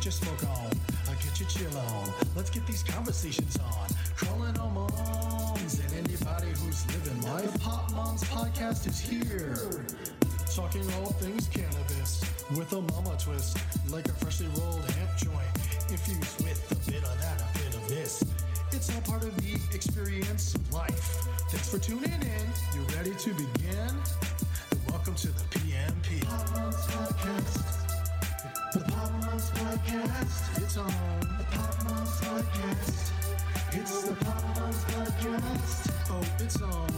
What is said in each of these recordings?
get your smoke on. I get your chill on. Let's get these conversations on. Crawling on moms and anybody who's living life. Pot Moms Podcast is here. Talking all things cannabis with a mama twist, like a freshly rolled hemp joint, infused with a bit of that, a bit of this. It's all part of the experience of life. Thanks for tuning in. You ready to begin? Welcome to the PMP. Pot Moms Podcast. Podcast. It's on. The Pot Moms Podcast. It's the Pot Moms Podcast. Oh, it's on.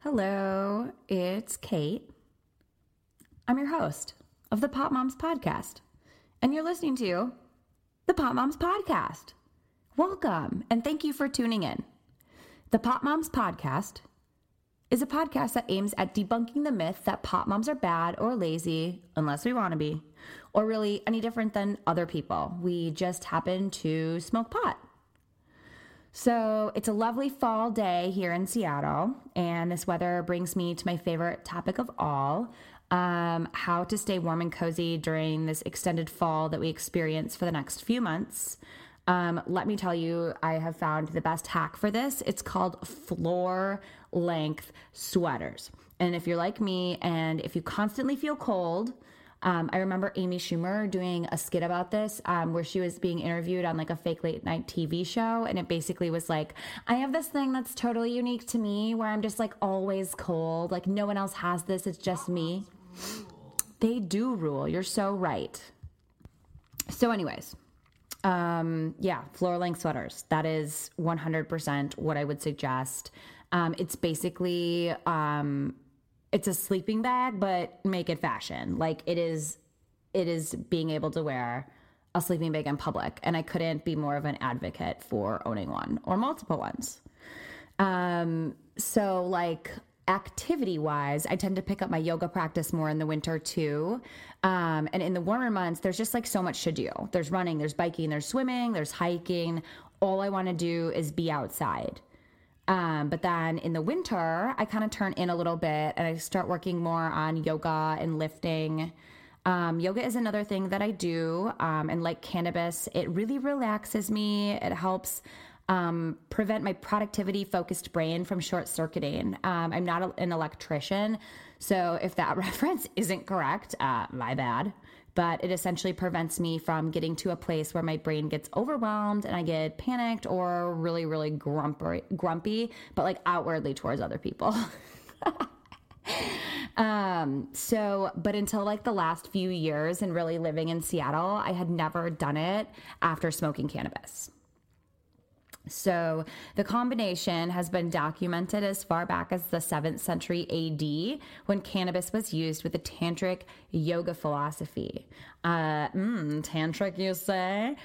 Hello, it's Kate. I'm your host of the Pot Moms Podcast, and you're listening to the Pot Moms Podcast. Welcome, and thank you for tuning in. The Pot Moms Podcast is a podcast that aims at debunking the myth that pot moms are bad or lazy, unless we want to be, or really any different than other people. We just happen to smoke pot. So it's a lovely fall day here in Seattle, and this weather brings me to my favorite topic of all um, how to stay warm and cozy during this extended fall that we experience for the next few months. Um, let me tell you, I have found the best hack for this. It's called floor length sweaters. And if you're like me and if you constantly feel cold, um, I remember Amy Schumer doing a skit about this um, where she was being interviewed on like a fake late night TV show. And it basically was like, I have this thing that's totally unique to me where I'm just like always cold. Like no one else has this. It's just me. They do rule. You're so right. So, anyways, um, yeah, floor length sweaters. That is 100% what I would suggest. Um, it's basically, um, it's a sleeping bag, but make it fashion. Like it is, it is being able to wear a sleeping bag in public. And I couldn't be more of an advocate for owning one or multiple ones. Um, so like activity wise, I tend to pick up my yoga practice more in the winter too. Um, and in the warmer months, there's just like so much to do. There's running, there's biking, there's swimming, there's hiking. All I want to do is be outside. Um, but then in the winter, I kind of turn in a little bit and I start working more on yoga and lifting. Um, yoga is another thing that I do. Um, and like cannabis, it really relaxes me. It helps um, prevent my productivity focused brain from short circuiting. Um, I'm not a, an electrician. So if that reference isn't correct, uh, my bad. But it essentially prevents me from getting to a place where my brain gets overwhelmed and I get panicked or really, really grumpy, grumpy but like outwardly towards other people. Um, so, but until like the last few years and really living in Seattle, I had never done it after smoking cannabis. So, the combination has been documented as far back as the 7th century AD when cannabis was used with the tantric yoga philosophy. Uh, mm, tantric, you say?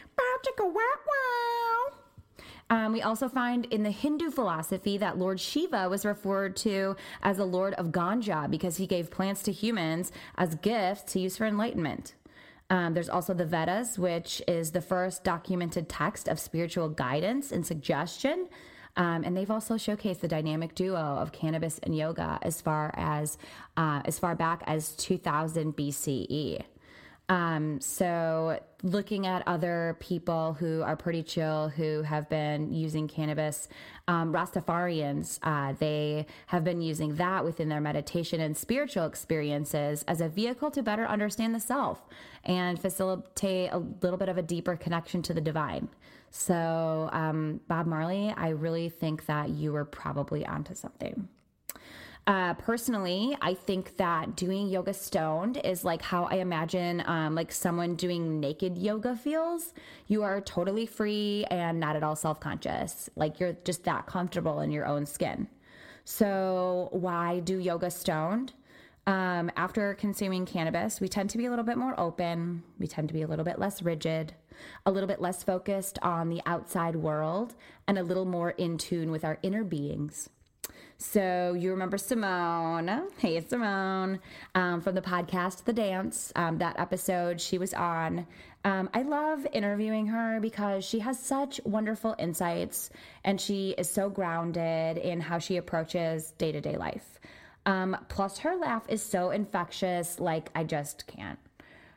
Um, we also find in the Hindu philosophy that Lord Shiva was referred to as the Lord of Ganja because he gave plants to humans as gifts to use for enlightenment. Um, there's also the Vedas, which is the first documented text of spiritual guidance and suggestion. Um, and they've also showcased the dynamic duo of cannabis and yoga as far as uh, as far back as 2000 BCE. Um, so, looking at other people who are pretty chill who have been using cannabis, um, Rastafarians, uh, they have been using that within their meditation and spiritual experiences as a vehicle to better understand the self and facilitate a little bit of a deeper connection to the divine. So, um, Bob Marley, I really think that you were probably onto something. Uh, personally, I think that doing yoga stoned is like how I imagine um, like someone doing naked yoga feels. You are totally free and not at all self conscious. Like you're just that comfortable in your own skin. So, why do yoga stoned? Um, after consuming cannabis, we tend to be a little bit more open. We tend to be a little bit less rigid, a little bit less focused on the outside world, and a little more in tune with our inner beings. So you remember Simone? Hey, Simone, um, from the podcast The Dance. Um, that episode she was on. Um, I love interviewing her because she has such wonderful insights and she is so grounded in how she approaches day to day life. Um, plus, her laugh is so infectious, like I just can't.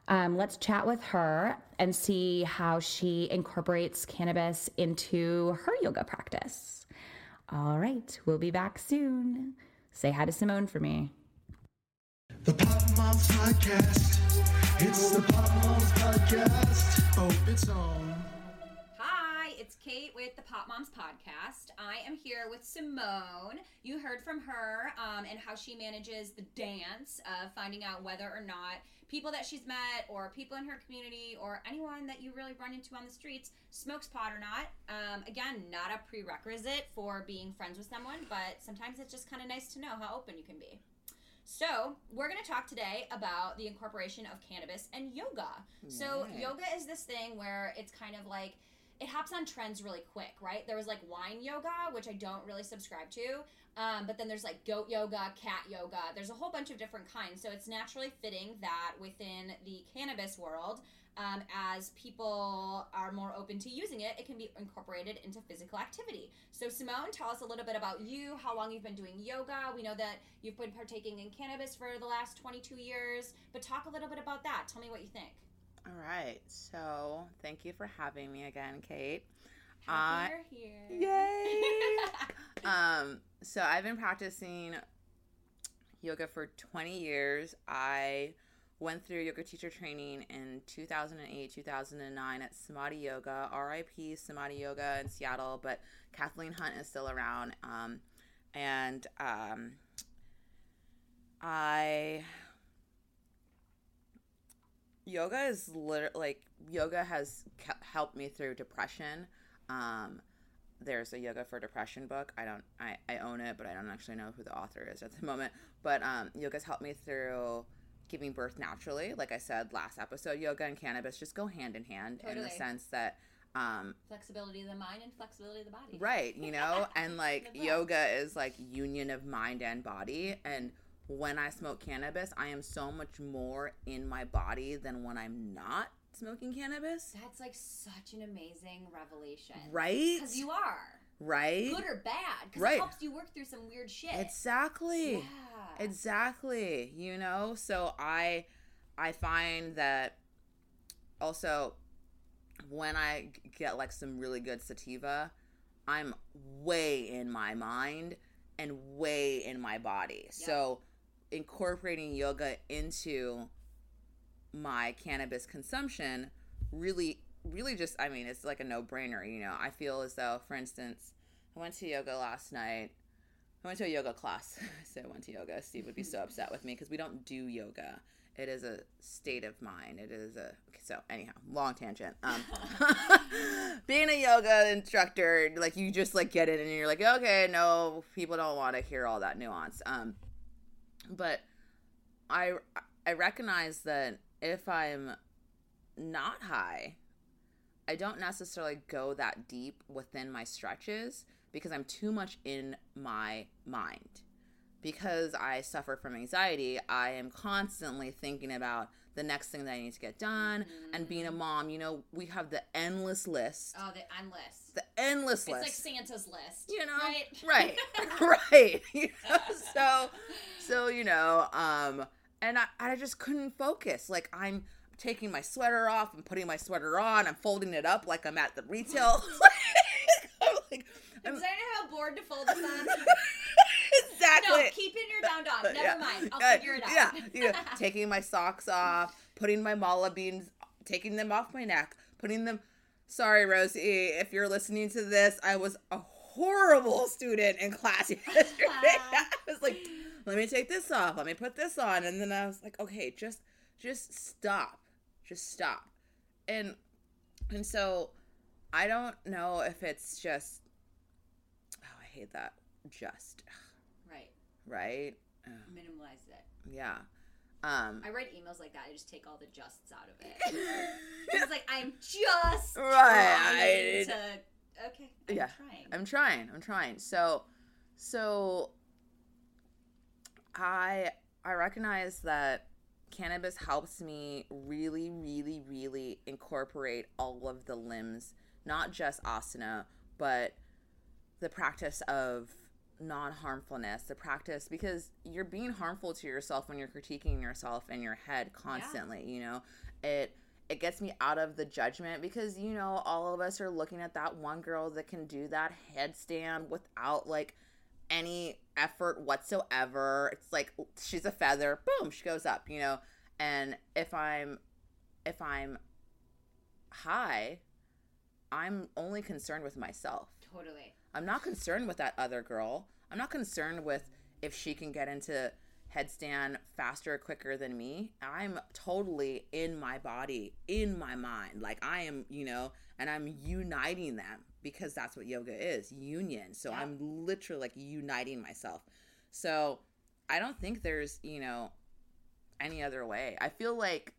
Um, let's chat with her and see how she incorporates cannabis into her yoga practice. All right, we'll be back soon. Say hi to Simone for me. The Pot Moms Podcast. It's the Pot Moms Podcast. Oh, it's on. Kate with the Pot Moms Podcast. I am here with Simone. You heard from her um, and how she manages the dance of finding out whether or not people that she's met or people in her community or anyone that you really run into on the streets smokes pot or not. Um, again, not a prerequisite for being friends with someone, but sometimes it's just kind of nice to know how open you can be. So, we're going to talk today about the incorporation of cannabis and yoga. So, yoga is this thing where it's kind of like it hops on trends really quick, right? There was like wine yoga, which I don't really subscribe to. Um, but then there's like goat yoga, cat yoga. There's a whole bunch of different kinds. So it's naturally fitting that within the cannabis world, um, as people are more open to using it, it can be incorporated into physical activity. So, Simone, tell us a little bit about you, how long you've been doing yoga. We know that you've been partaking in cannabis for the last 22 years, but talk a little bit about that. Tell me what you think. All right. So thank you for having me again, Kate. Happy I- you're here. Yay! um, so I've been practicing yoga for 20 years. I went through yoga teacher training in 2008, 2009 at Samadhi Yoga, RIP Samadhi Yoga in Seattle, but Kathleen Hunt is still around. Um, and um, I yoga is literally like yoga has ke- helped me through depression. Um there's a yoga for depression book. I don't I, I own it but i don't actually know who the author is at the moment. But um yoga's helped me through giving birth naturally. Like i said last episode yoga and cannabis just go hand in hand in the sense that um Flexibility of the mind and flexibility of the body. right you know? And like yoga is like union of mind and body. And when i smoke cannabis i am so much more in my body than when i'm not smoking cannabis That's like such an amazing revelation. right Because you are. right Good or bad. Because Right. it helps you work through some weird shit. exactly Yeah. exactly you know so i i find that also when I get like some really good sativa i'm way in my mind and way in my body so incorporating yoga into my cannabis consumption really really just i mean it's like a no-brainer you know i feel as though for instance i went to yoga last night I went to a yoga class. so I went to yoga. Steve would be so upset with me because we don't do yoga. It is a state of mind. It is a okay, so anyhow, long tangent. Um, being a yoga instructor, like you just like get it and you're like, okay, no, people don't want to hear all that nuance. Um, but I I recognize that if I'm not high, I don't necessarily go that deep within my stretches because I'm too much in my mind. Because I suffer from anxiety, I am constantly thinking about the next thing that I need to get done. And being a mm. mom, you know, we have the endless list. Oh, the endless. Endless It's like. Santa's list. you know, Right? right, right. You know, so, so you know, um, and I, I just couldn't focus. Like I'm taking my sweater off, I'm putting my sweater on, I'm folding it up like I'm at the retail. I'm like, I'm, Is that how bored to fold this on? exactly. No, keep in your down dog. Never Yeah. mind. I'll Yeah, figure it out. Yeah, yeah. taking my socks off, putting my mala beans, taking them off my neck, putting them. Sorry, Rosie, if you're listening to this, I was a horrible student in class yesterday. I was like, let me take this off, let me put this on, and then I was like, okay, just, just stop, just stop, and, and so, I don't know if it's just, oh, I hate that, just, right. right? Minimalize it. Yeah. Um I write emails like that. I just take all the justs out of it. it's like I'm just Right. trying to. Okay. I'm Yeah. trying. I'm trying. I'm trying. So so I I recognize that cannabis helps me really, really, really incorporate all of the limbs, not just asana, but the practice of non-harmfulness the practice because you're being harmful to yourself when you're critiquing yourself in your head constantly you know? It it gets me out of the judgment because you know all of us are looking at that one girl that can do that headstand without like any effort whatsoever. It's like she's a feather boom she goes up you know? And if i'm if i'm high i'm only concerned with myself. Totally. I'm not concerned with that other girl. I'm not concerned with if she can get into headstand faster, or quicker than me. I'm totally in my body, in my mind. Like I am, you know, and I'm uniting them because that's what yoga is union. So Yeah. I'm literally like uniting myself. So I don't think there's, you know, any other way. I feel like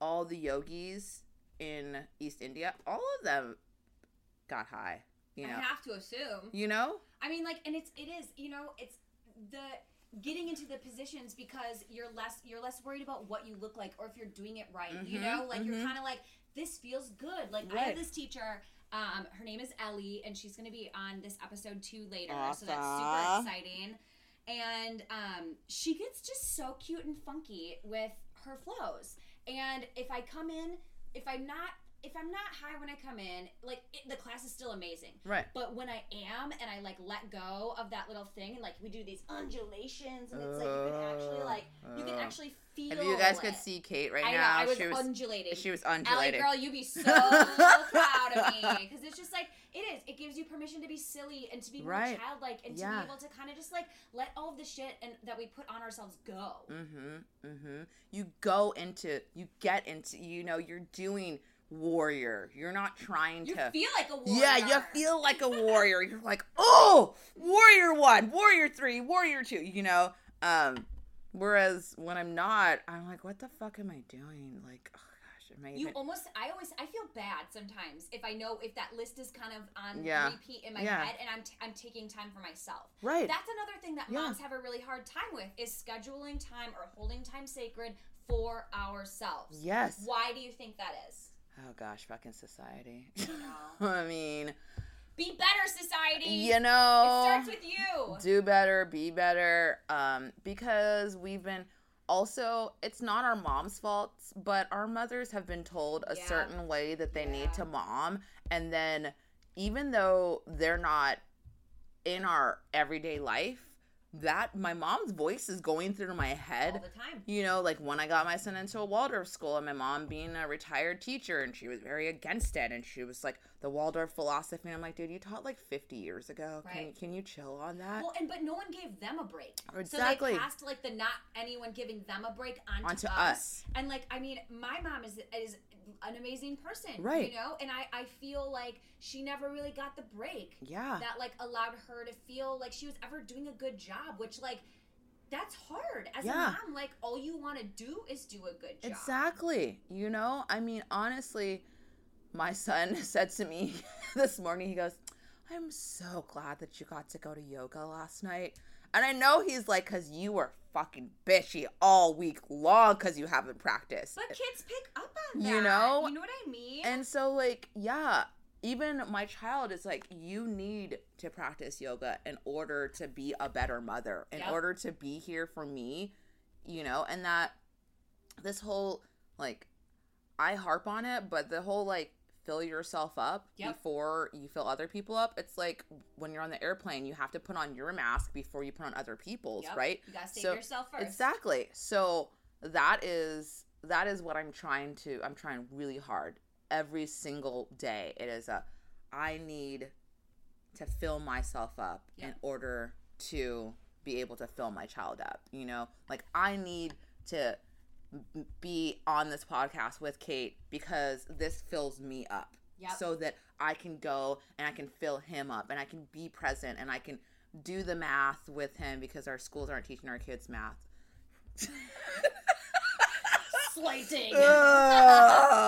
all the yogis in East India, all of them got high. You know, I have to assume. you know, I mean, like, and it's it is you know it's the getting into the positions because you're less you're less worried about what you look like or if you're doing it right. You Mhm, know, like you're mhm. kind of like this feels good. Like I have this teacher. Um, her name is Ellie, and she's going to be on this episode two later. So that's super exciting. And um, she gets just so cute and funky with her flows. And if I come in, if I'm not if I'm not high when I come in, like it, the class is still amazing. right? But when I am and I like let go of that little thing and like we do these undulations and it's like you can actually like you can Uh, actually feel. If you guys could see Kate right I know now, I was, she was undulating. she was Allie, undulating. girl, you'd be so proud of me because it's just like it is. It gives you permission to be silly and to be more Right. childlike and to be able to kind of just like let all of the shit and that we put on ourselves go. Mm-hmm. Mm-hmm. You go into you get into you know you're doing warrior. You're not trying You to. feel like a warrior. yeah, you feel like a warrior. You're like, oh, warrior one, warrior three, warrior two. You know. Um. Whereas when I'm not, I'm like, what the fuck am I doing? Like, oh gosh, am I You almost, I always, I feel bad sometimes if I know if that list is kind of on Yeah. repeat in my Yeah. head and I'm, t- I'm taking time for myself. Right. That's another thing that Yeah. moms have a really hard time with is scheduling time or holding time sacred for ourselves. Yes. Why do you think that is? Oh gosh, fucking society. I mean, Be better, society. you know, It starts with you. do better, be better. Um, because we've been also, it's not our mom's fault, but our mothers have been told a Yeah. certain way that they Yeah. need to mom, and then even though they're not in our everyday life, that my mom's voice is going through my head All the time. you know, like when I got my son into a Waldorf school and my mom being a retired teacher and she was very against it and she was like the Waldorf philosophy and I'm like, dude, you taught like 50 years ago. Can Right. can you chill on that? Well, and but no one gave them a break. Exactly. So they passed like the not anyone giving them a break onto, Onto us. us. And like I mean, my mom is is an amazing person, Right. You know, and I I feel like she never really got the break yeah. that like allowed her to feel like she was ever doing a good job, which like. That's hard as Yeah. a mom. Like all you want to do is do a good job. Exactly. You know, I mean, honestly, my son said to me this morning, he goes, I'm so glad that you got to go to yoga last night. And I know he's like, because you were fucking bitchy all week long because you haven't practiced. But kids pick up on that. You know? You know what I mean? And so, like, yeah, even my child is like, you need to practice yoga in order to be a better mother, in Yep. order to be here for me, you know, and that this whole, like, I harp on it, but the whole, like, fill yourself up Yep. before you fill other people up. It's like when you're on the airplane, you have to put on your mask before you put on other people's, Yep. right? You gotta save So- yourself first. Exactly. So that is that is what I'm trying to I'm trying really hard every single day. It is a I need to fill myself up in order to be able to fill my child up, you know? Like I need to be on this podcast with Kate because this fills me up. Yep. So that I can go and I can fill him up and I can be present and I can do the math with him because our schools aren't teaching our kids math. Slating. oh.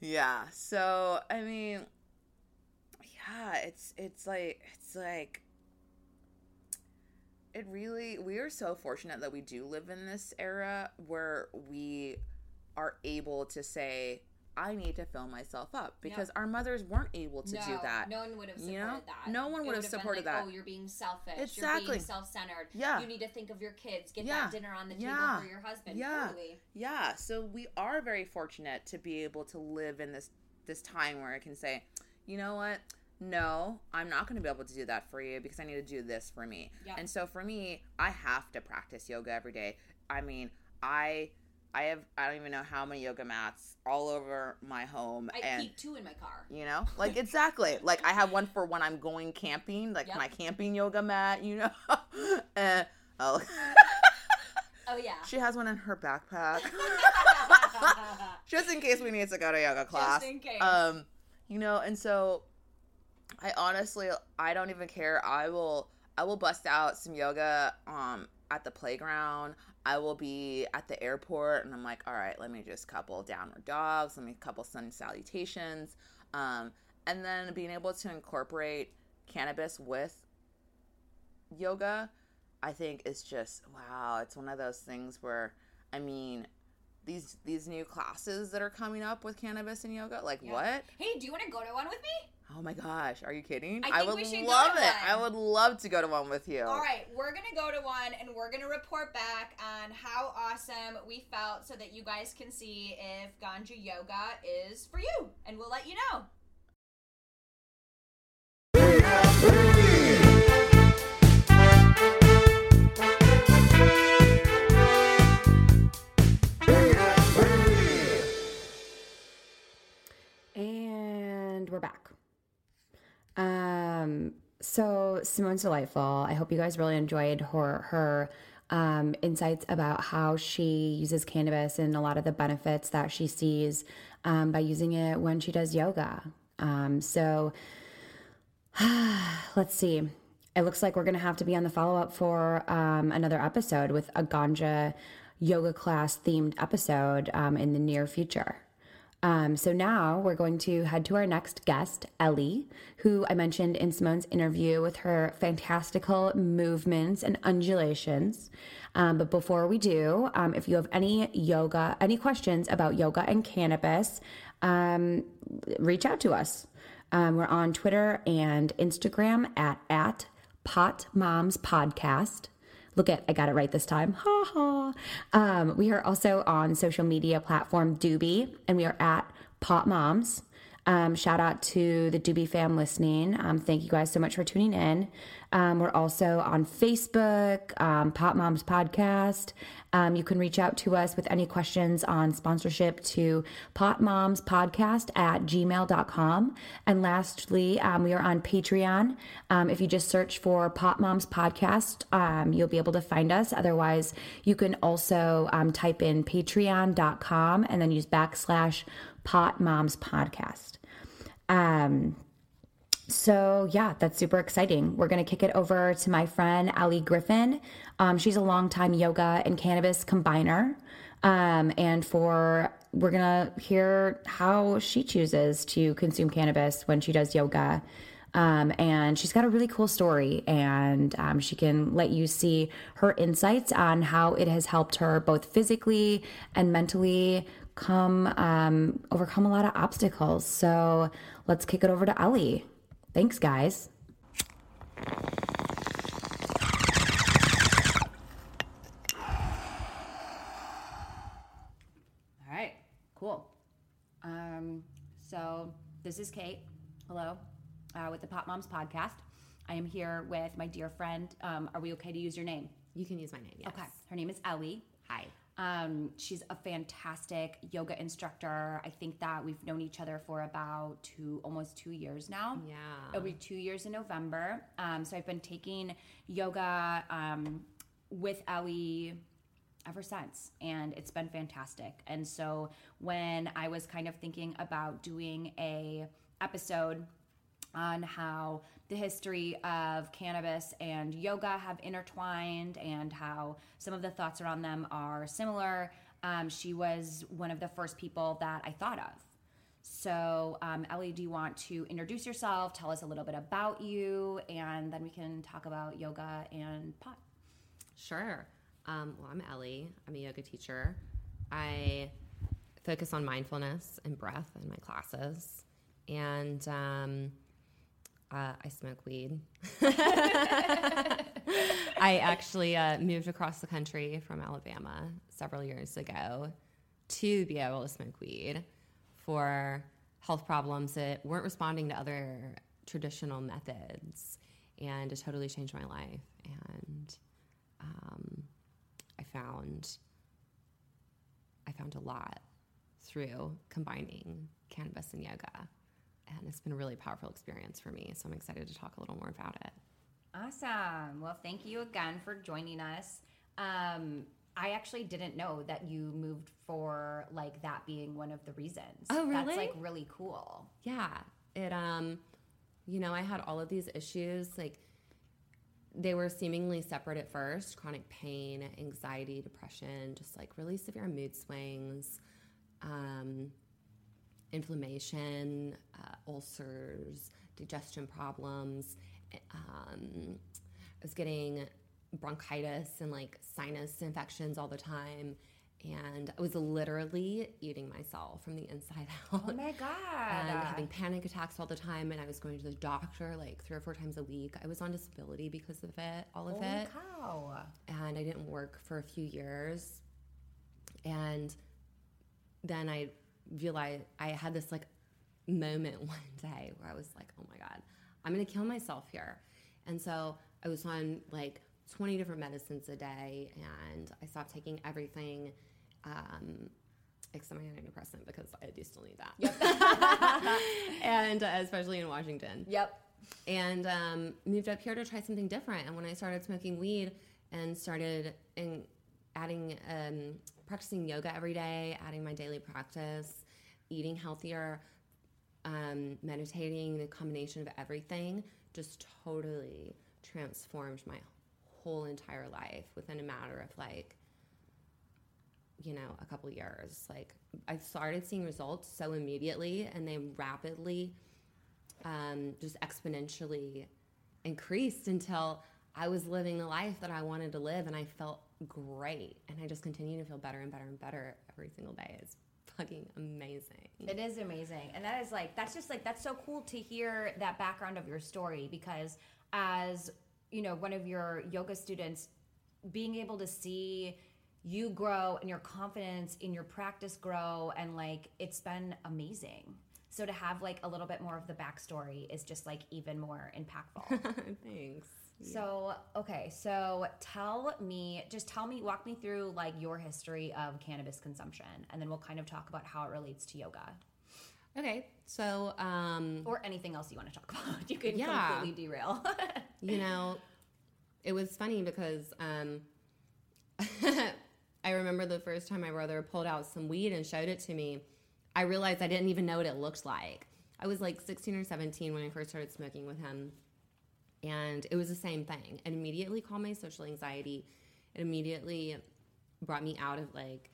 yeah. So I mean, yeah, it's it's like it's like it really we are so fortunate that we do live in this era where we are able to say I need to fill myself up because our mothers weren't able to no, do that. No one would have supported you know? that. No one would have supported like, that. Oh, you're being selfish. You're Exactly. being self-centered. Yeah. You need to think of your kids. Get Yeah. that dinner on the table Yeah. for your husband. Yeah. Totally. Yeah, so we are very fortunate to be able to live in this this time where I can say, you know what? No, I'm not going to be able to do that for you because I need to do this for me. Yep. And so for me, I have to practice yoga every day. I mean, I I have I don't even know how many yoga mats all over my home I and keep two in my car. you know like exactly like i have one for when i'm going camping like Yep. my camping yoga mat you know and oh Oh yeah. she has one in her backpack just in case we need to go to yoga class Just in case. um you know and so i honestly i don't even care. I will i will bust out some yoga um at the playground. I will be at the airport and i'm like all right let me just couple downward dogs. Let me couple sun salutations. Um and then being able to incorporate cannabis with yoga i think is just wow it's one of those things where i mean these these new classes that are coming up with cannabis and yoga like Yeah. what? Hey, do you want to go to one with me? Oh my gosh are you kidding I think would we should go love to it i would love to go to one with you All right, we're going to go to one and we're going to report back on how awesome we felt so that you guys can see if Ganja Yoga is for you. And we'll let you know. And we're back. Um, so Simone's delightful. I hope you guys really enjoyed her her um, insights about how she uses cannabis and a lot of the benefits that she sees um, by using it when she does yoga. Um, so let's see. It looks like we're going to have to be on the follow up for um, another episode with a ganja yoga class themed episode um, in the near future. Um, so now we're going to head to our next guest, Ellie, who I mentioned in Simone's interview with her fantastical movements and undulations. Um, but before we do, um, if you have any yoga, any questions about yoga and cannabis, um, reach out to us. Um, we're on Twitter and Instagram at at Pot Moms Podcast. Look at, I got it right this time. Ha ha. Um, we are also on social media platform Doobie, and we are at Pot Moms. Um, shout out to the Doobie fam listening. Um, thank you guys so much for tuning in. Um, we're also on Facebook, um, Pot Moms Podcast. Um, you can reach out to us with any questions on sponsorship to potmomspodcast at gmail.com. And lastly, um, we are on Patreon. Um, if you just search for Pot Moms Podcast, um, you'll be able to find us. Otherwise, you can also type in patreon.com and then use backslash Pot Moms Podcast. Um, so yeah, that's super exciting. We're gonna kick it over to my friend Ali Griffin. Um, she's a longtime yoga and cannabis combiner, um, and for we're gonna hear how she chooses to consume cannabis when she does yoga. Um, and she's got a really cool story, and um, she can let you see her insights on how it has helped her both physically and mentally come um, overcome a lot of obstacles. So let's kick it over to Ellie. Thanks, guys. All right, cool. Um, so this is Kate. Hello, uh, with the Pot Moms podcast. I am here with my dear friend. Um, are we okay to use your name? You can use my name. Yes. Okay. Her name is Ellie. Um, she's a fantastic yoga instructor. I think that we've known each other for about two, almost two years now. Yeah. It'll be two years in November. Um, so I've been taking yoga um, with Ellie ever since, and it's been fantastic. And so when I was kind of thinking about doing a episode on how the history of cannabis and yoga have intertwined and how some of the thoughts around them are similar. Um, she was one of the first people that I thought of. So, um, Ellie, do you want to introduce yourself? Tell us a little bit about you, and then we can talk about yoga and pot. Sure. Um, well, I'm Ellie. I'm a yoga teacher. I focus on mindfulness and breath in my classes, and um, uh, I smoke weed. I actually uh, moved across the country from Alabama several years ago to be able to smoke weed for health problems that weren't responding to other traditional methods, and it totally changed my life. And um, I found I found a lot through combining cannabis and yoga, and it's been a really powerful experience for me. So I'm excited to talk a little more about it. Awesome. Well, thank you again for joining us. Um, I actually didn't know that you moved for like that being one of the reasons. Oh, really? That's like really cool. Yeah, it um, you know, I had all of these issues like they were seemingly separate at first chronic pain, anxiety, depression, just like really severe mood swings, um, inflammation, uh, ulcers, digestion problems. Um, I was getting bronchitis and like sinus infections all the time. And I was literally eating myself from the inside out Oh my god. and having panic attacks all the time and i was going to the doctor like three or four times a week i was on disability because of it all of Holy it cow. and i didn't work for a few years and then i realized i had this like moment one day where i was like oh my god i'm gonna kill myself here and so i was on like 20 different medicines a day and i stopped taking everything um, except my antidepressant because I do still need that. Yep. and uh, especially in Washington. Yep. And um, moved up here to try something different. And when I started smoking weed and started in adding, um, practicing yoga every day, adding my daily practice, eating healthier, um, meditating, the combination of everything just totally transformed my whole entire life within a matter of like you know, a couple years. Like I started seeing results so immediately and they rapidly um, just exponentially increased until I was living the life that I wanted to live and I felt great. And I just continue to feel better and better and better every single day. It's fucking amazing. It is amazing. And that is like, that's just like, that's so cool to hear that background of your story because as, you know, one of your yoga students, being able to see you grow and your confidence in your practice grow and like it's been amazing. So to have like a little bit more of the backstory is just like even more impactful. Thanks. So, okay, so tell me, just tell me, walk me through like your history of cannabis consumption, and then we'll kind of talk about how it relates to yoga Okay. So, um, or anything else you want to talk about. You can Yeah. completely derail. you know, it was funny because um, I remember the first time my brother pulled out some weed and showed it to me. I realized I didn't even know what it looked like. I was like 16 or 17 when I first started smoking with him. And it was the same thing. It immediately calmed my social anxiety. It immediately brought me out of like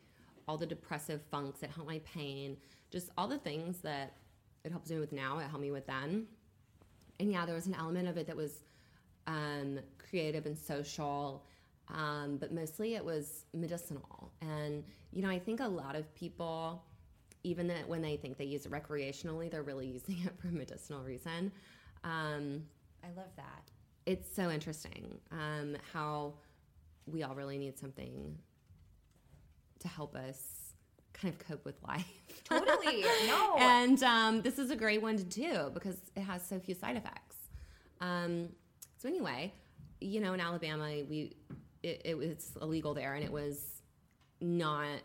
all the depressive funks. It helped my pain. Just all the things that it helps me with now, it helped me with then. And yeah, there was an element of it that was um, creative and social, um, but mostly it was medicinal. And, you know, I think a lot of people, even that when they think they use it recreationally, they're really using it for a medicinal reason. Um, I love that. it's so interesting um, how we all really need something to help us kind of cope with life. Totally. No. and um, this is a great one to do because it has so few side effects. Um, so anyway, you know, in Alabama, we it, it was illegal there, and it was not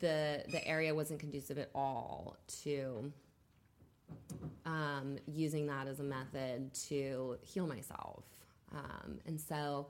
the the area wasn't conducive at all to um, using that as a method to heal myself. Um, and so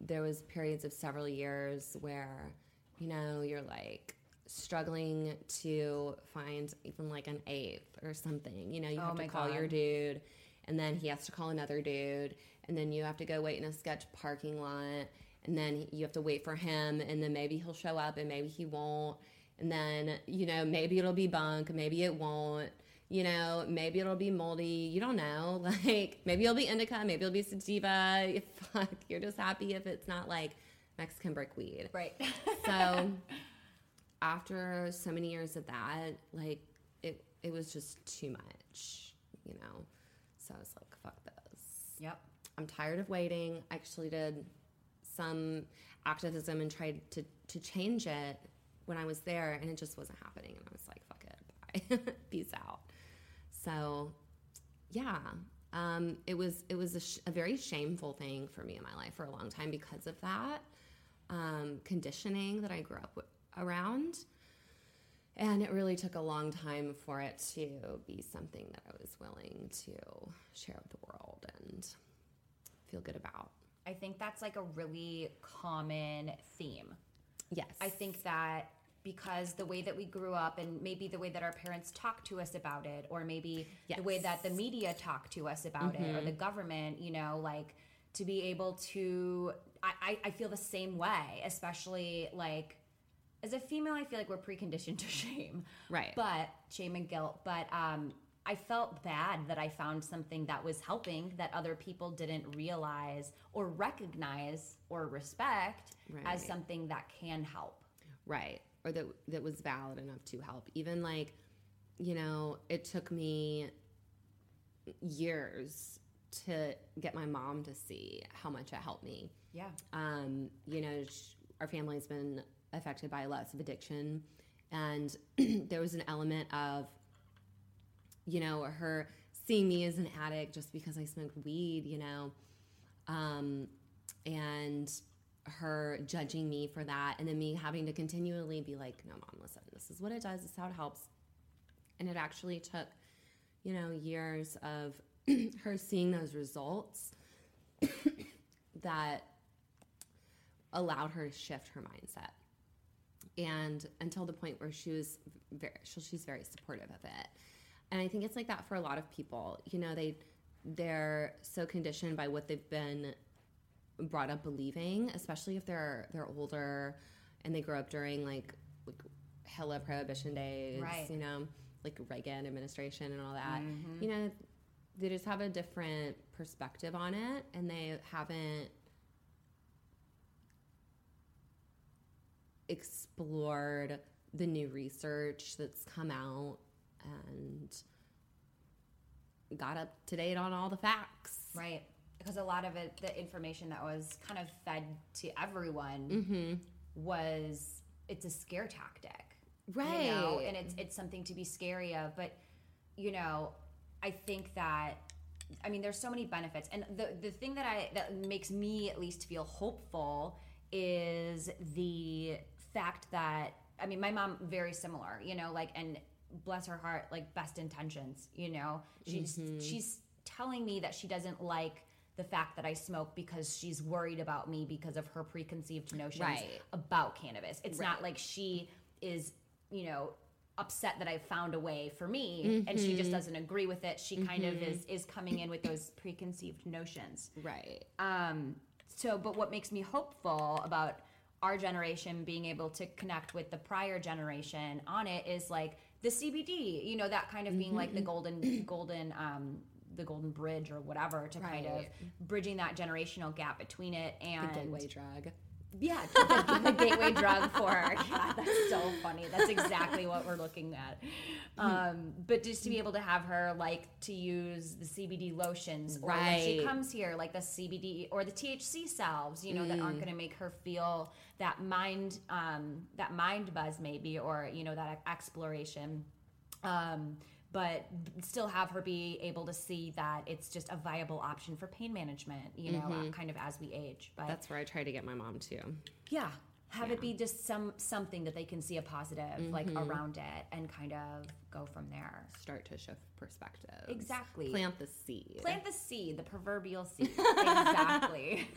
there was periods of several years where, you know, you're like struggling to find even like an eighth or something. You know, you Oh have to call your dude, and then he has to call another dude, and then you have to go wait in a sketch parking lot, and then you have to wait for him, and then maybe he'll show up, and maybe he won't, and then you know maybe it'll be bunk, maybe it won't. You know, maybe it'll be moldy. You don't know. Like maybe it'll be indica, maybe it'll be sativa. Fuck, you're just happy if it's not like Mexican brick weed. Right. So after so many years of that, like it it was just too much, you know. So I was like, fuck this. yep. I'm tired of waiting. I actually did some activism and tried to, to change it when I was there, and it just wasn't happening. And I was like, fuck it, bye, peace out. So, yeah, um, it was it was a, sh- a very shameful thing for me in my life for a long time because of that um, conditioning that I grew up with, around. And it really took a long time for it to be something that I was willing to share with the world and feel good about. I think that's like a really common theme. Yes. I think that because the way that we grew up and maybe the way that our parents talked to us about it or maybe the way that the media talked to us about it or the government you know like to be able to I, I, I feel the same way especially like as a female i feel like we're preconditioned to shame. Right. but shame and guilt. But um I felt bad that I found something that was helping that other people didn't realize or recognize or respect as something that can help. right or that that was valid enough to help even like you know it took me years to get my mom to see how much it helped me Yeah. um, you know sh- our family's been affected by lots of addiction and there was an element of you know her seeing me as an addict just because i smoked weed you know um, and her judging me for that and then me having to continually be like no mom listen this is what it does. This is how it helps. And it actually took you know years of her seeing those results that allowed her to shift her mindset. And until the point where she was very she's very supportive of it. And i think it's like that for a lot of people. You know they they're so conditioned by what they've been brought up believing especially if they're they're older and they grow up during like, like hella prohibition days Right. you know like reagan administration and all that mm-hmm. you know they just have a different perspective on it and they haven't explored the new research that's come out and got up to date on all the facts. Right. Because a lot of it, the information that was kind of fed to everyone mm-hmm. was it's a scare tactic. You know? Right. And it's it's something to be scary of. But, you know, I think that I mean there's so many benefits. And the the thing that I that makes me at least feel hopeful is the fact that I mean my mom very similar, you know, like and bless her heart, like best intentions, you know. She's mm-hmm. she's telling me that she doesn't like the fact that I smoke because she's worried about me because of her preconceived notions Right. about cannabis. It's not like she is, you know, upset that I found a way for me and she just doesn't agree with it. She kind of is is coming in with those preconceived notions. Right. Um, so, but what makes me hopeful about our generation being able to connect with the prior generation on it is like the CBD, you know, that kind of being like the golden, golden, um, the golden bridge or whatever to kind of bridging that generational gap between it and The gateway drug. yeah, the, the gateway drug for God, that's so funny. That's exactly what we're looking at. Um, but just to be able to have her like to use the CBD lotions, or when she comes here, like the CBD or the THC salves, you know, that aren't going to make her feel that mind, um, that mind buzz maybe, or you know, that exploration. Um, but still have her be able to see that it's just a viable option for pain management, you know, mm-hmm. kind of as we age. But That's where I try to get my mom to. yeah have it be just some something that they can see a positive like mm-hmm. around it and kind of go from there Start to shift perspectives. Exactly. Plant the seed. plant the seed the proverbial seed exactly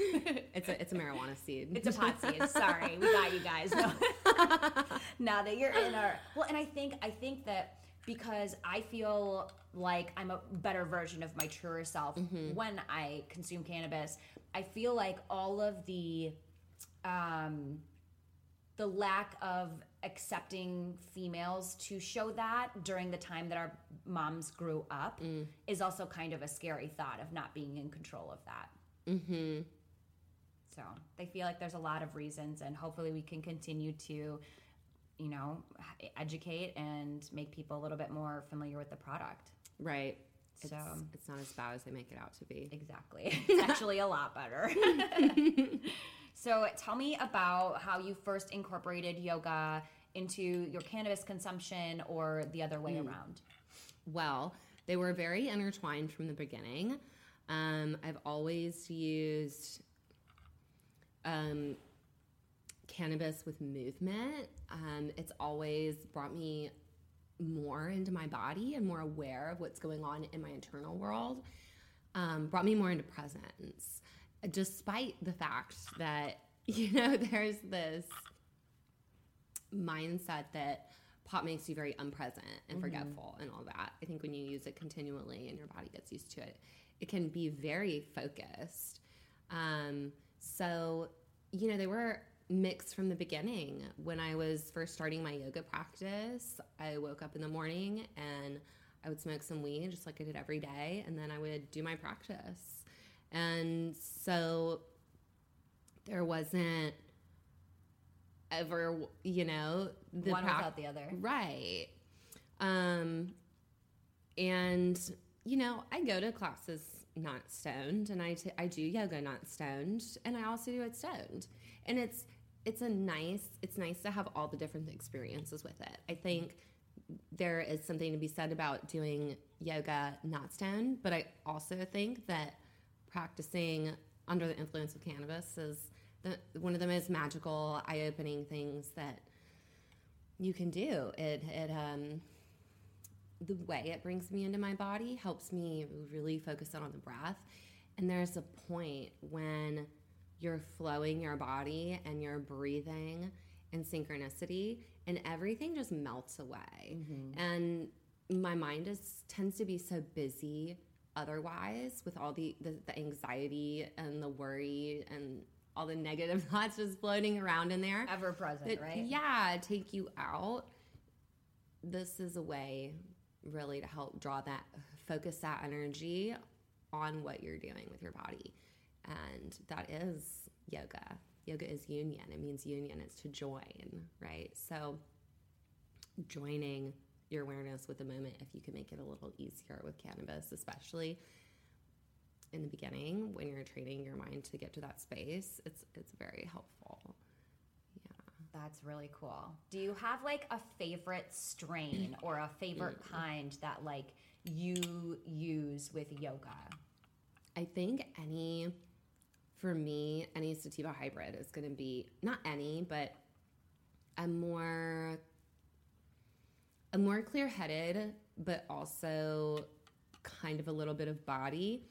It's a it's a marijuana seed. it's a pot seed sorry we got you guys no. now that you're in our well and i think i think that because i feel like i'm a better version of my truer self when i consume cannabis i feel like all of the um the lack of accepting females to show that during the time that our moms grew up is also kind of a scary thought of not being in control of that. Mm-hmm. So they feel like there's a lot of reasons, and hopefully we can continue to, you know, educate and make people a little bit more familiar with the product. Right. It's, So- it's not as bad as they make it out to be. Exactly. It's actually a lot better. so tell me about how you first incorporated yoga into your cannabis consumption or the other way around. Well, they were very intertwined from the beginning. Um, I've always used um, cannabis with movement. Um, it's always brought me more into my body and more aware of what's going on in my internal world. Um, brought me more into presence, despite the fact that you know there's this mindset that pot makes you very unpresent and forgetful and all that. I think when you use it continually and your body gets used to it, it can be very focused. Um, so, you know, they were mixed from the beginning. When I was first starting my yoga practice, I woke up in the morning and I would smoke some weed just like I did every day, and then I would do my practice. And so there wasn't ever, you know, the One prac- without the other. Right. Um, and you know, I go to classes not stoned, and I t- I do yoga not stoned, and I also do it stoned, and it's it's a nice it's nice to have all the different experiences with it. I think there is something to be said about doing yoga not stoned, but I also think that practicing under the influence of cannabis is the, one of the most magical, eye-opening things that you can do. It it um the way it brings me into my body helps me really focus in on the breath. And there's a point when you're flowing your body and you're breathing in synchronicity and everything just melts away. Mm-hmm. And my mind is tends to be so busy otherwise with all the, the, the anxiety and the worry and all the negative thoughts just floating around in there Ever present, that, right? yeah take you out this is a way really to help draw that focus that energy on what you're doing with your body and that is yoga yoga is union it means union it's to join right so joining your awareness with the moment if you can make it a little easier with cannabis especially in the beginning when you're training your mind to get to that space it's it's very helpful Yeah. That's really cool. Do you have like a favorite strain or a favorite mm. kind that like you use with yoga? I think any, for me, any sativa hybrid is going to be not any, but a more, a more clear-headed, but also kind of a little bit of body.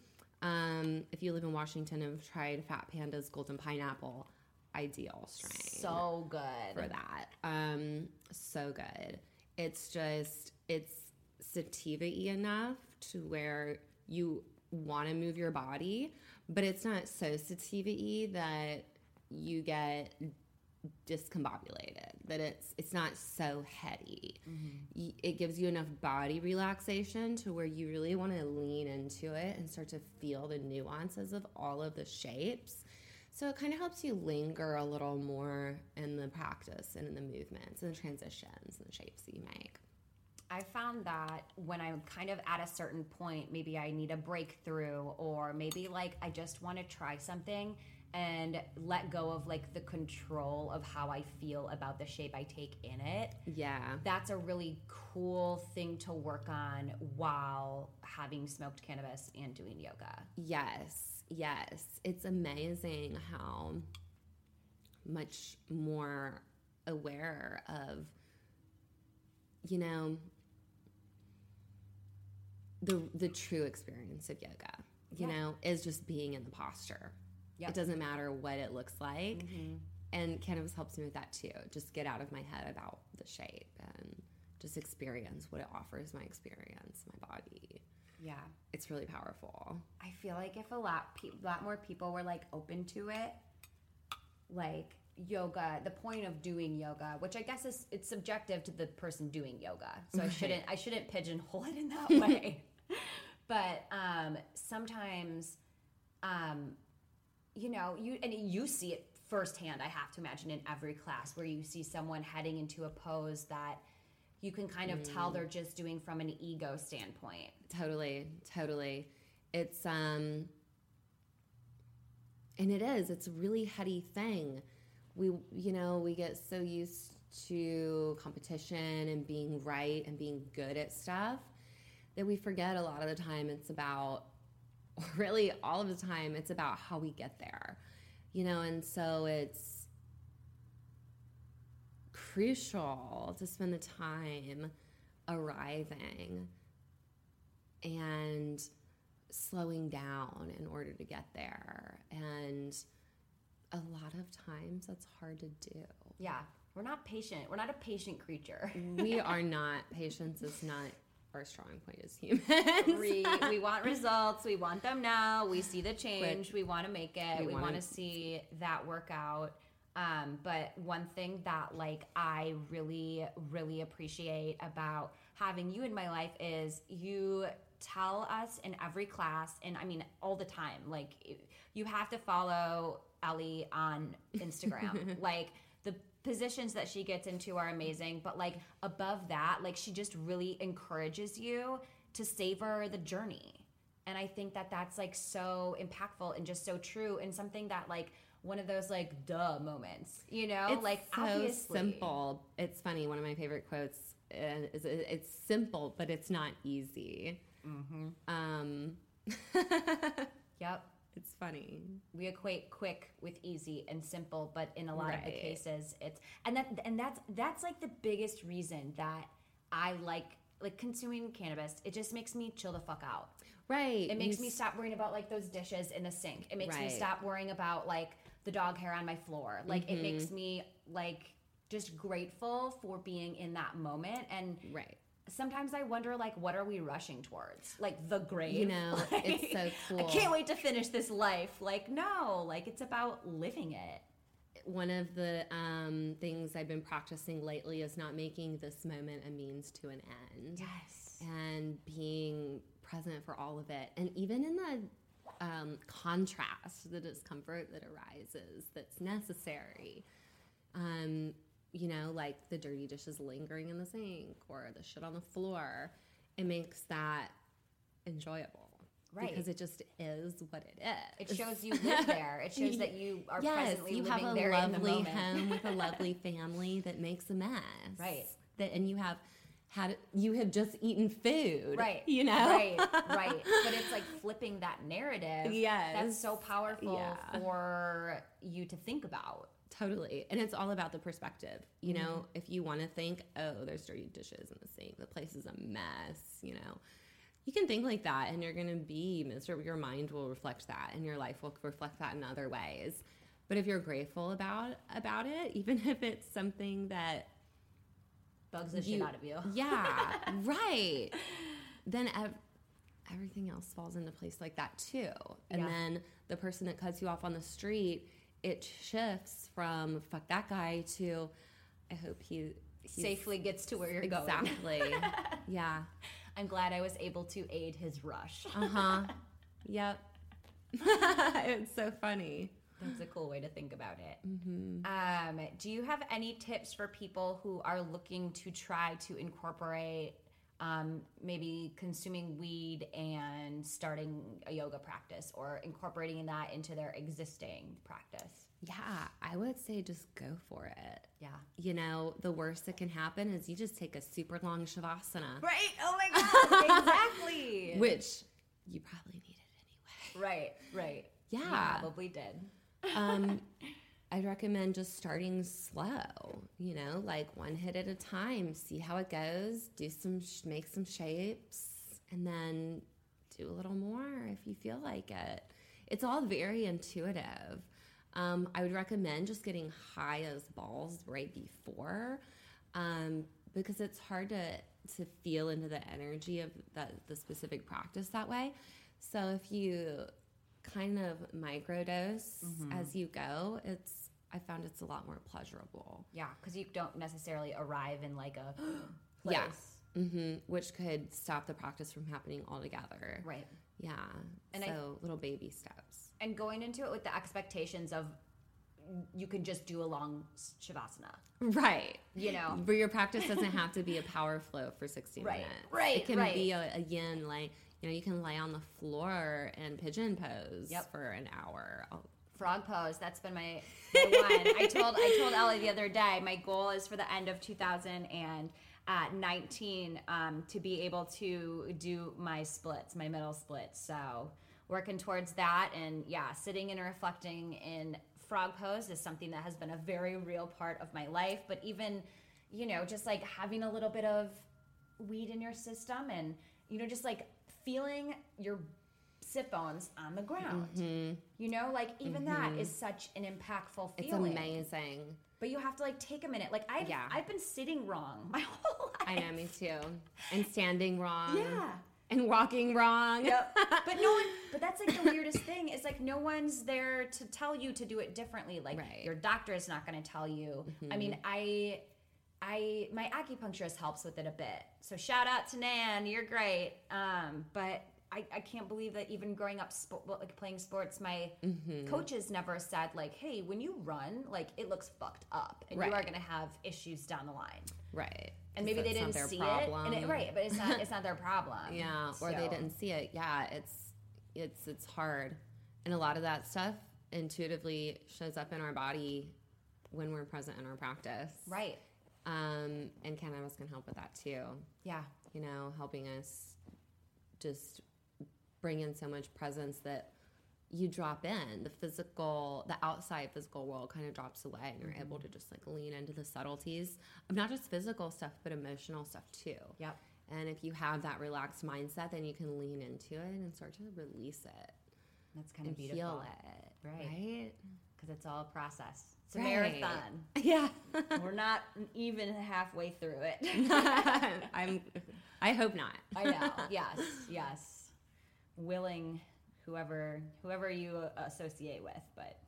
Um, if you live in Washington and have tried Fat Panda's Golden Pineapple, ideal strain So good. for that. Um, so good. It's just it's sativa enough to where you want to move your body, but it's not so sativa that you get discombobulated that it's it's not so heady. Mm-hmm. Y- it gives you enough body relaxation to where you really want to lean into it and start to feel the nuances of all of the shapes. So it kind of helps you linger a little more in the practice and in the movements and the transitions and the shapes that you make. I found that when I'm kind of at a certain point, maybe I need a breakthrough, or maybe like I just want to try something and let go of like the control of how I feel about the shape I take in it. Yeah. That's a really cool thing to work on while having smoked cannabis and doing yoga. Yes. Yes. It's amazing how much more aware of, you know, the the true experience of yoga. You Yeah. know, is just being in the posture. Yep. It doesn't matter what it looks like. Mm-hmm. And cannabis helps me with that too. Just get out of my head about the shape and just experience what it offers my experience, my body. Yeah. It's really powerful. I feel like if a lot, pe- lot more people were like open to it, like yoga, the point of doing yoga, which I guess is it's subjective to the person doing yoga. So I shouldn't I shouldn't pigeonhole it in that way. but um, sometimes, um, you know, you and you see it firsthand. I have to imagine in every class where you see someone heading into a pose that you can kind of tell they're just doing from an ego standpoint. Totally, totally. It's um and it is, it's a really heady thing. We you know, we get so used to competition and being right and being good at stuff that we forget a lot of the time it's about really all of the time it's about how we get there. You know, and so it's crucial to spend the time arriving and slowing down in order to get there. And a lot of times that's hard to do. Yeah, we're not patient. We're not a patient creature. We are not, patience is not our strong point as humans. we, we want results. We want them now. We see the change. We want to make it. We We, wanna- see that work out. Um, but one thing that like I really, really appreciate about having you in my life is you tell us in every class, and I mean all the time, like you have to follow Ellie on Instagram. like positions that she gets into are amazing, but like above that, like she just really encourages you to savor the journey. And I think that that's like so impactful and just so true and something that like one of those like duh moments, you know? It's like so obviously. simple. It's funny. One of my favorite quotes uh, is it's simple, but it's not easy. Mm-hmm. Um, Yep. It's funny. we equate quick with easy and simple but in a lot of the cases it's and that and that's that's like the biggest reason that i like like consuming cannabis it just makes me chill the fuck out Right. it makes You me stop worrying about like those dishes in the sink it makes me stop worrying about like the dog hair on my floor like it makes Mm-hmm. me like just grateful for being in that moment and Right. Sometimes i wonder like what are we rushing towards like the grave You know, it's so cool. i can't wait to finish this life like no like it's about living it One of the um, things I've been practicing lately is not making this moment a means to an end. yes and being present for all of it. And even in the um, contrast, the discomfort that arises that's necessary. Um, you know, like the dirty dishes lingering in the sink or the shit on the floor, it makes that enjoyable. Right. Because it just is what it is. It shows you live there. It shows that you are yes, presently you living have a there in the lovely home with a lovely family that makes a mess. Right. That and you have had you have just eaten food. Right. You know. Right. Right. But it's like flipping that narrative. Yes. That's so powerful Yeah. for you to think about. Totally. And it's all about the perspective. You Mm-hmm. know, if you want to think, oh, there's dirty dishes in the sink, the place is a mess, you know, you can think like that and you're going to be miserable. Your mind will reflect that and your life will reflect that in other ways. But if you're grateful about about it, even if it's something that Bugs the shit you- out of you. Yeah, right. Then ev- everything else falls into place like that too. And Yeah. then the person that cuts you off on the street, it shifts from fuck that guy to I hope he Safely gets to where you're going. exactly. yeah. I'm glad I was able to aid his rush. Uh huh. yep. it's so funny. That's a cool way to think about it. Um, do you have any tips for people who are looking to try to incorporate um, maybe consuming weed and starting a yoga practice or incorporating that into their existing practice? Yeah, I would say just go for it. Yeah. You know, the worst that can happen is you just take a super long shavasana, Right. Oh my God. exactly. which you probably needed anyway. right. Right. Yeah. You probably did. um, I'd recommend just starting slow, you know, like one hit at a time, see how it goes, do some, make some shapes, and then do a little more if you feel like it. It's all very intuitive. Um, I would recommend just getting high as balls right before, um, because it's hard to to feel into the energy of that the specific practice that way. So if you kind of microdose as you go, it's I found it's a lot more pleasurable. Yeah, because you don't necessarily arrive in like a place. Yeah. hmm Which could stop the practice from happening altogether. Right. Yeah. And I- so little baby steps. And going into it with the expectations of you can just do a long shavasana. Right. You know? But your practice doesn't have to be a power flow for 60 Right, minutes. right, It can right. be a, a yin, like, you know, you can lay on the floor and pigeon pose Yep. for an hour. Oh, Frog pose. That's been my, my one. I told I told Ellie the other day. My goal is for the end of 2019 um, to be able to do my splits, my middle splits. So working towards that, and yeah, sitting and reflecting in frog pose is something that has been a very real part of my life. But even, you know, just like having a little bit of weed in your system, and you know, just like feeling your sit bones on the ground. You know, like even that is such an impactful feeling. it's amazing. But you have to like take a minute. Like I've Yeah. I've been sitting wrong my whole life. I know, me too. And standing wrong. Yeah. And walking wrong. Yep. but no one but that's like the weirdest thing is like no one's there to tell you to do it differently. Like Right. Mm-hmm. your doctor is not going to tell you. I mean, I I my acupuncturist helps with it a bit. So shout out to Nan, you're great. Um, but I, I can't believe that even growing up like playing sports, my Mm-hmm. coaches never said like, "Hey, when you run, like it looks fucked up, and you are going to have issues down the line." Right. And maybe they didn't see problem. it, and it, right? But it's not it's not their problem. Yeah, or they didn't see it. Yeah, it's it's it's hard, and a lot of that stuff intuitively shows up in our body when we're present in our practice. Right. Um, and cannabis can help with that too. Yeah. You know, helping us just bring in so much presence that you drop in the physical the outside physical world kind of drops away and you're able to just like lean into the subtleties of not just physical stuff but emotional stuff too Yep. and if you have that relaxed mindset, then you can lean into it and start to release it That's kind of beautiful. feel it. Right. Right? Because it's all a process. It's a Right. marathon. Yeah. We're not even halfway through it. I'm. I hope not. I know. Yes. Yes. Willing, whoever whoever you associate with, but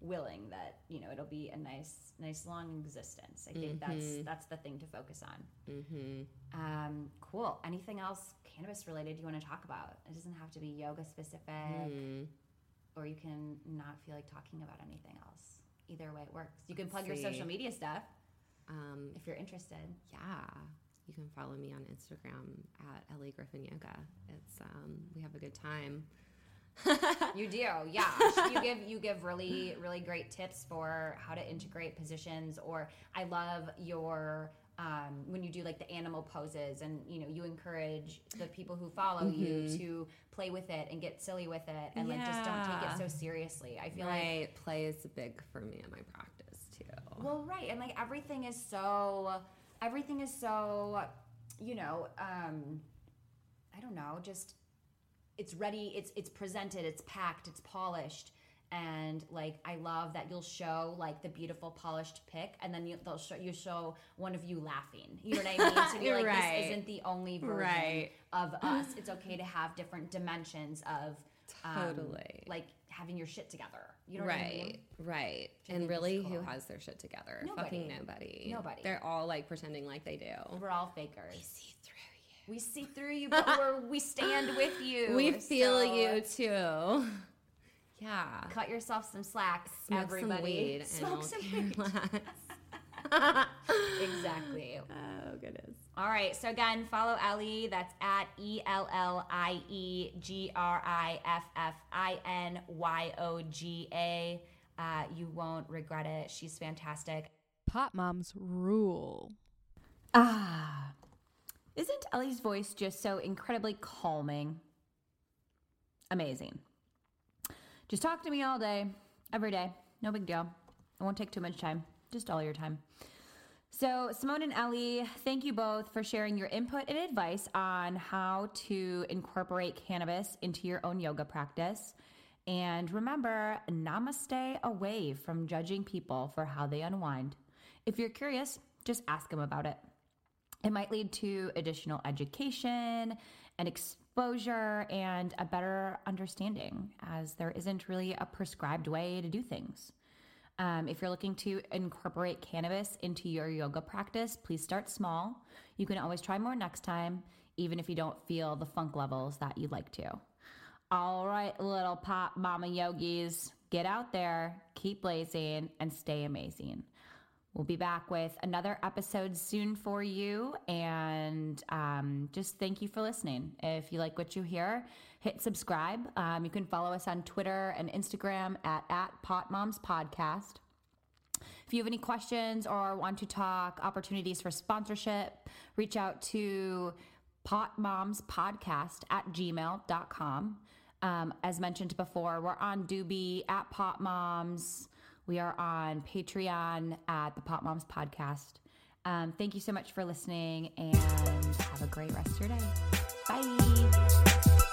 willing that you know it'll be a nice nice long existence. I think that's that's the thing to focus on. Mm-hmm. Um, cool. Anything else cannabis related you want to talk about? It doesn't have to be yoga specific, Mm. or you can not feel like talking about anything else. Either way, it works. You can plug your social media stuff Um, if you're interested. yeah, you can follow me on Instagram at Ellie Griffin Yoga. It's um, we have a good time. You do, yeah. you give you give really really great tips for how to integrate positions. Or I love your um, when you do like the animal poses, and you know you encourage the people who follow you to play with it and get silly with it, and like just don't take it so seriously. I feel like right, play is big for me in my practice too. Well, right, and like everything is so, everything is so, you know, um, I don't know, just it's ready, it's it's presented, it's packed, it's polished, and like I love that you'll show like the beautiful polished pic, and then you they'll show you show one of you laughing. You know what I mean? To be like Right. this isn't the only version Right. of us. It's okay to have different dimensions of. um, Totally. like having your shit together. You know what I mean? Right, right. And really, cool. who has their shit together? Nobody. Fucking nobody. Nobody. They're all like pretending like they do. We're all fakers. We see through We see through you, but we're, we stand with you. you. We feel So, you too. Yeah. Cut yourself some slack, Smoke everybody. some weed Smoke some care weed. exactly. oh goodness. All right. So again, follow Ellie. That's at E L L I E G R I F F I N Y O G A. Uh, you won't regret it. She's fantastic. Pot moms rule. Ah. Isn't Ellie's voice just so incredibly calming? Amazing. Just talk to me all day, every day. No big deal. It won't take too much time, just all your time. So, Simone and Ellie, thank you both for sharing your input and advice on how to incorporate cannabis into your own yoga practice. And remember, namaste away from judging people for how they unwind. If you're curious, just ask them about it. It might lead to additional education and exposure and a better understanding, as there isn't really a prescribed way to do things. Um, if you're looking to incorporate cannabis into your yoga practice, please start small. You can always try more next time, even if you don't feel the funk levels that you'd like to. All right, little pot mama yogis, get out there, keep blazing, and stay amazing. We'll be back with another episode soon for you. And um, just thank you for listening. If you like what you hear, hit subscribe. Um, you can follow us on Twitter and Instagram at, at Moms Podcast. If you have any questions or want to talk opportunities for sponsorship, reach out to potmomspodcast at gmail.com. Um, as mentioned before, we're on Duby at Pot Moms. We are on Patreon at the Pot Moms Podcast. Um, thank you so much for listening and have a great rest of your day. Bye.